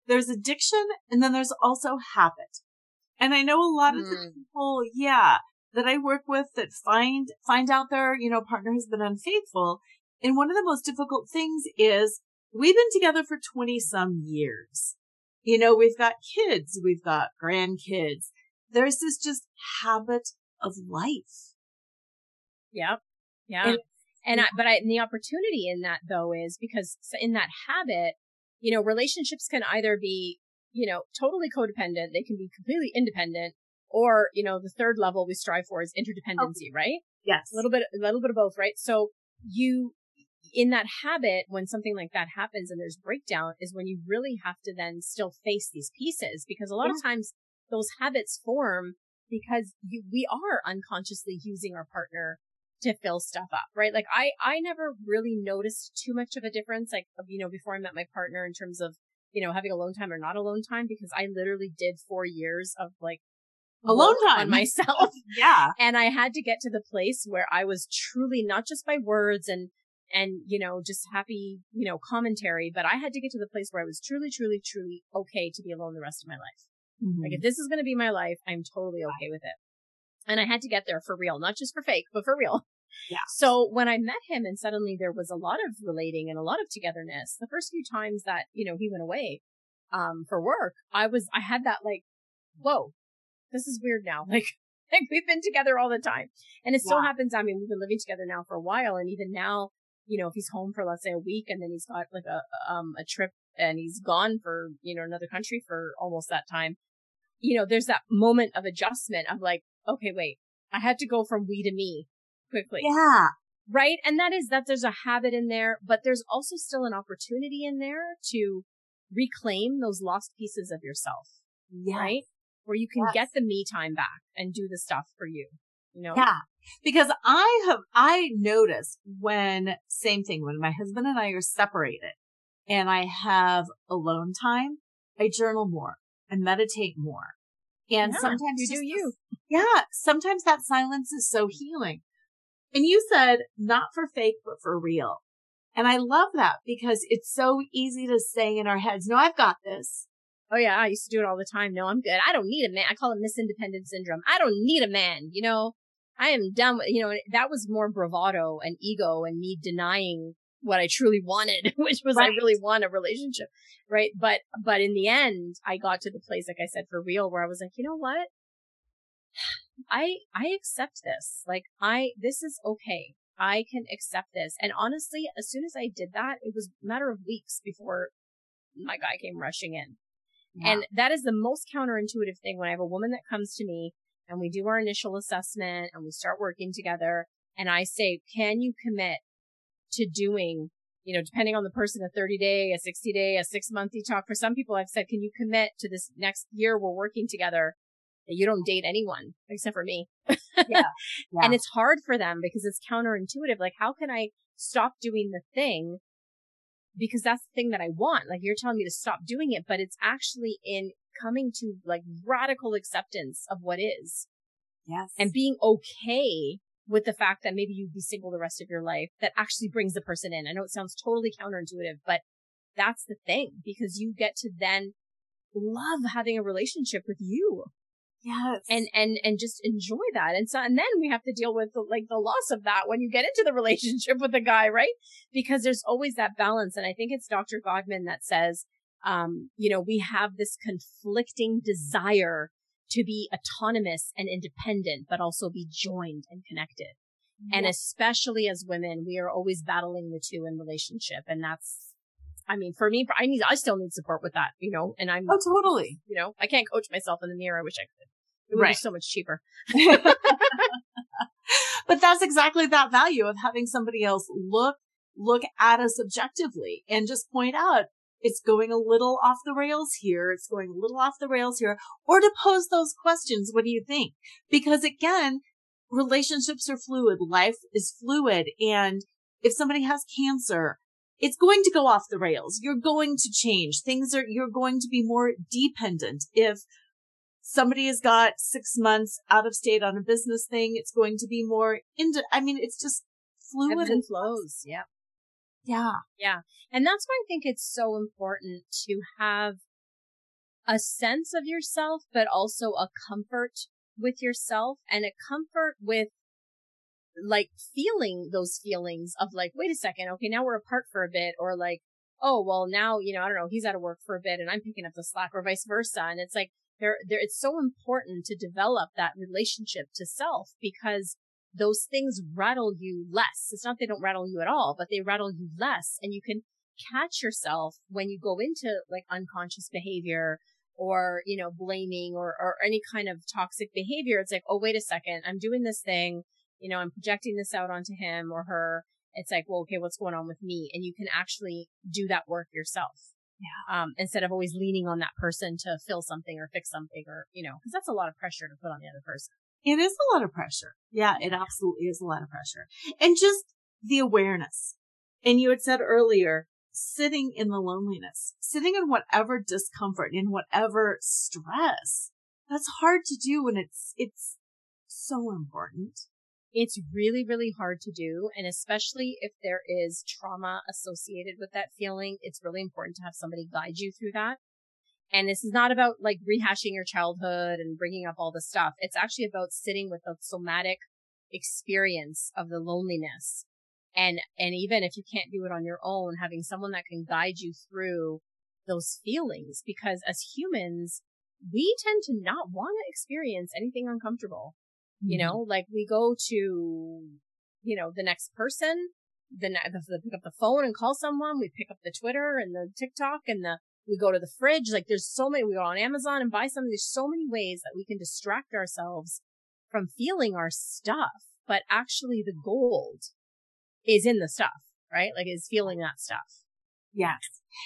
there's addiction and then there's also habit. And I know a lot of mm. the people, yeah, that I work with that find, find out their, you know, partner has been unfaithful. And one of the most difficult things is we've been together for 20 some years. You know, we've got kids, we've got grandkids. There's this just habit of life. Yep. Yeah. And, and I, but I, and the opportunity in that though is because in that habit, you know, relationships can either be, you know, totally codependent. They can be completely independent or, you know, the third level we strive for is interdependency, okay. right? Yes. A little bit, a little bit of both, right? So you, in that habit, when something like that happens and there's breakdown is when you really have to then still face these pieces because a lot yeah. of times those habits form because you, we are unconsciously using our partner to fill stuff up, right? Like I, I never really noticed too much of a difference, like, you know, before I met my partner in terms of, you know, having alone time or not alone time, because I literally did four years of like alone time on myself. yeah. And I had to get to the place where I was truly not just by words and, and, you know, just happy, you know, commentary, but I had to get to the place where I was truly, truly, truly okay to be alone the rest of my life. Mm-hmm. Like if this is going to be my life, I'm totally okay with it. And I had to get there for real, not just for fake, but for real. Yeah. So when I met him and suddenly there was a lot of relating and a lot of togetherness, the first few times that, you know, he went away, um, for work, I was, I had that like, whoa, this is weird now. Like, like we've been together all the time. And it yeah. so happens, I mean, we've been living together now for a while. And even now, you know, if he's home for, let's say a week and then he's got like a, um, a trip and he's gone for, you know, another country for almost that time, you know, there's that moment of adjustment of like, okay, wait, I had to go from we to me quickly. Yeah. Right. And that is that there's a habit in there, but there's also still an opportunity in there to reclaim those lost pieces of yourself. Yes. Right. Where you can yes. get the me time back and do the stuff for you. You know? Yeah. Because I have, I noticed when, same thing, when my husband and I are separated and I have alone time, I journal more and meditate more. And yeah, sometimes you do you. Yeah. Sometimes that silence is so healing. And you said not for fake, but for real. And I love that because it's so easy to say in our heads, no, I've got this. Oh yeah, I used to do it all the time. No, I'm good. I don't need a man. I call it Miss Independent syndrome. I don't need a man. You know, I am done with, you know, that was more bravado and ego and me denying what I truly wanted, which was right. I really want a relationship. Right. But, but in the end, I got to the place, like I said, for real, where I was like, you know what? I, I accept this. Like I, this is okay. I can accept this. And honestly, as soon as I did that, it was a matter of weeks before my guy came rushing in. Yeah. And that is the most counterintuitive thing when I have a woman that comes to me and we do our initial assessment and we start working together and I say, can you commit to doing, you know, depending on the person, a 30 day, a 60 day, a six month detox. For some people, I've said, can you commit to this next year we're working together that you don't date anyone except for me? Yeah. yeah. And it's hard for them because it's counterintuitive. Like, how can I stop doing the thing? Because that's the thing that I want. Like you're telling me to stop doing it, but it's actually in coming to like radical acceptance of what is. Yes. And being okay with the fact that maybe you'd be single the rest of your life that actually brings the person in. I know it sounds totally counterintuitive, but that's the thing because you get to then love having a relationship with you. Yes. And, and, and just enjoy that. And so, and then we have to deal with the, like the loss of that when you get into the relationship with the guy, right? Because there's always that balance. And I think it's Dr. Gottman that says, um, you know, we have this conflicting desire to be autonomous and independent, but also be joined and connected. And especially as women, we are always battling the two in relationship. And that's, I mean, for me, I need, I still need support with that, you know, and I'm, oh, totally. You know, I can't coach myself in the mirror. I wish I could. It would right. be so much cheaper. but that's exactly that value of having somebody else look, look at us objectively and just point out, it's going a little off the rails here. It's going a little off the rails here. Or to pose those questions. What do you think? Because again, relationships are fluid. Life is fluid. And if somebody has cancer, it's going to go off the rails. You're going to change. Things are, you're going to be more dependent. If somebody has got six months out of state on a business thing, it's going to be more into, I mean, it's just fluid and flows. Yeah. Yeah. Yeah. And that's why I think it's so important to have a sense of yourself, but also a comfort with yourself and a comfort with like feeling those feelings of like, wait a second. Okay. Now we're apart for a bit or like, oh, well, now, you know, I don't know, he's out of work for a bit and I'm picking up the slack or vice versa. And it's like, there, there, it's so important to develop that relationship to self because those things rattle you less. It's not they don't rattle you at all, but they rattle you less and you can catch yourself when you go into like unconscious behavior or, you know, blaming or, or any kind of toxic behavior. It's like, oh, wait a second. I'm doing this thing. You know, I'm projecting this out onto him or her. It's like, well, okay, what's going on with me? And you can actually do that work yourself. Yeah. Um, instead of always leaning on that person to fill something or fix something or, you know, cause that's a lot of pressure to put on the other person. It is a lot of pressure. Yeah, it absolutely is a lot of pressure. And just the awareness. And you had said earlier, sitting in the loneliness, sitting in whatever discomfort, in whatever stress. That's hard to do when it's, it's so important. It's really, really hard to do. And especially if there is trauma associated with that feeling, it's really important to have somebody guide you through that. And this is not about like rehashing your childhood and bringing up all the stuff. It's actually about sitting with the somatic experience of the loneliness. And, and even if you can't do it on your own, having someone that can guide you through those feelings, because as humans, we tend to not want to experience anything uncomfortable. Mm-hmm. You know, like we go to, you know, the next person, the, the, the pick up the phone and call someone. We pick up the Twitter and the TikTok and the we go to the fridge. Like there's so many, we go on Amazon and buy something. There's so many ways that we can distract ourselves from feeling our stuff, but actually the gold is in the stuff, right? Like is feeling that stuff. Yes.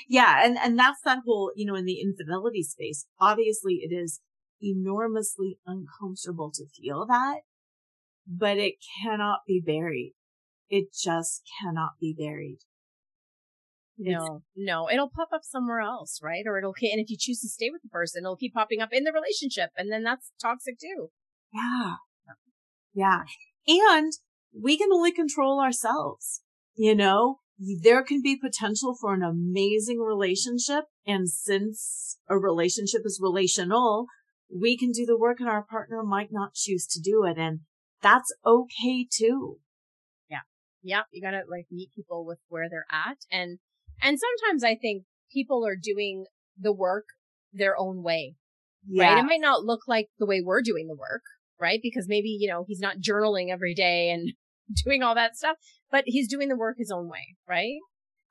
Yeah. And, and that's that whole, you know, in the infidelity space, obviously it is enormously uncomfortable to feel that, but it cannot be buried. It just cannot be buried. No, no, it'll pop up somewhere else, right? Or it'll, and if you choose to stay with the person, it'll keep popping up in the relationship. And then that's toxic too. Yeah. Yeah. And we can only control ourselves. You know, there can be potential for an amazing relationship. And since a relationship is relational, we can do the work and our partner might not choose to do it. And that's okay too. Yeah. Yeah. You gotta like meet people with where they're at and and sometimes I think people are doing the work their own way. Yeah. Right. It might not look like the way we're doing the work, right? Because maybe, you know, he's not journaling every day and doing all that stuff, but he's doing the work his own way, right?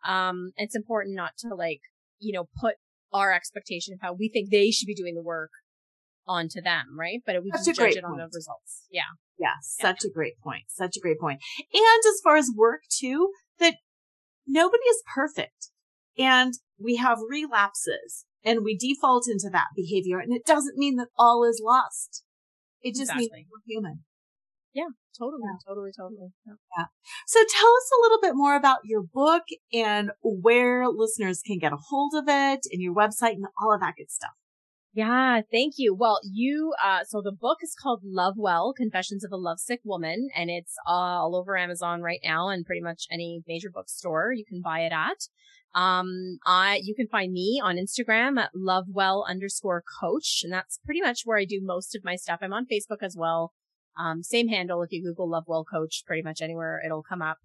Um, it's important not to like, you know, put our expectation of how we think they should be doing the work onto them, right? But we just judge it on the results. Yeah. Yeah, such a great point. Such a great point. And as far as work too, that nobody is perfect and we have relapses and we default into that behavior. And it doesn't mean that all is lost. It just exactly. means we're human. Yeah, totally, yeah. totally, totally. Yeah. yeah. So tell us a little bit more about your book and where listeners can get a hold of it and your website and all of that good stuff. Yeah, thank you. Well, you, uh, so the book is called Love Well, Confessions of a Lovesick Woman, and it's all over Amazon right now and pretty much any major bookstore you can buy it at. Um, I, you can find me on Instagram at lovewell underscore coach, and that's pretty much where I do most of my stuff. I'm on Facebook as well. Um, same handle. If you Google Lovewell Coach, pretty much anywhere it'll come up.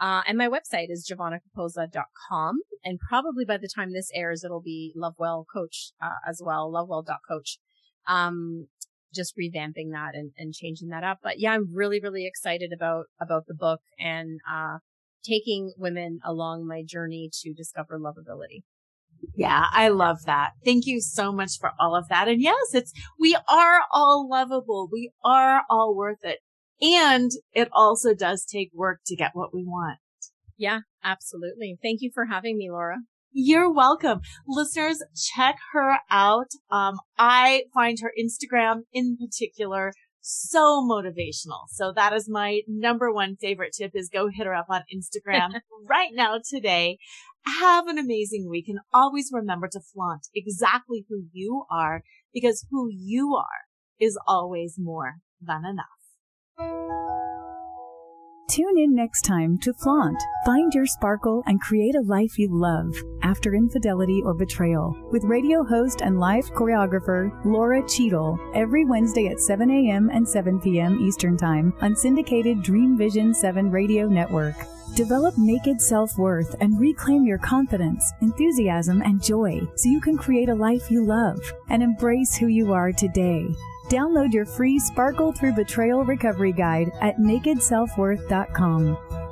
Uh, and my website is giovannacaposa.com. And probably by the time this airs, it'll be Lovewell Coach, uh, as well, lovewell.coach. Um, just revamping that and, and changing that up. But yeah, I'm really, really excited about, about the book and, uh, taking women along my journey to discover lovability. Yeah, I love that. Thank you so much for all of that. And yes, it's, we are all lovable. We are all worth it. And it also does take work to get what we want. Yeah, absolutely. Thank you for having me, Laura. You're welcome. Listeners, check her out. Um, I find her Instagram in particular so motivational. So that is my number one favorite tip is go hit her up on Instagram right now today. Have an amazing week and always remember to flaunt exactly who you are because who you are is always more than enough. Tune in next time to Flaunt. Find your sparkle and create a life you love after infidelity or betrayal with radio host and live choreographer Laura Cheadle every Wednesday at 7 a.m. and 7 p.m. Eastern Time on syndicated Dream Vision 7 radio network. Develop naked self worth and reclaim your confidence, enthusiasm, and joy so you can create a life you love and embrace who you are today. Download your free Sparkle Through Betrayal Recovery Guide at nakedselfworth.com.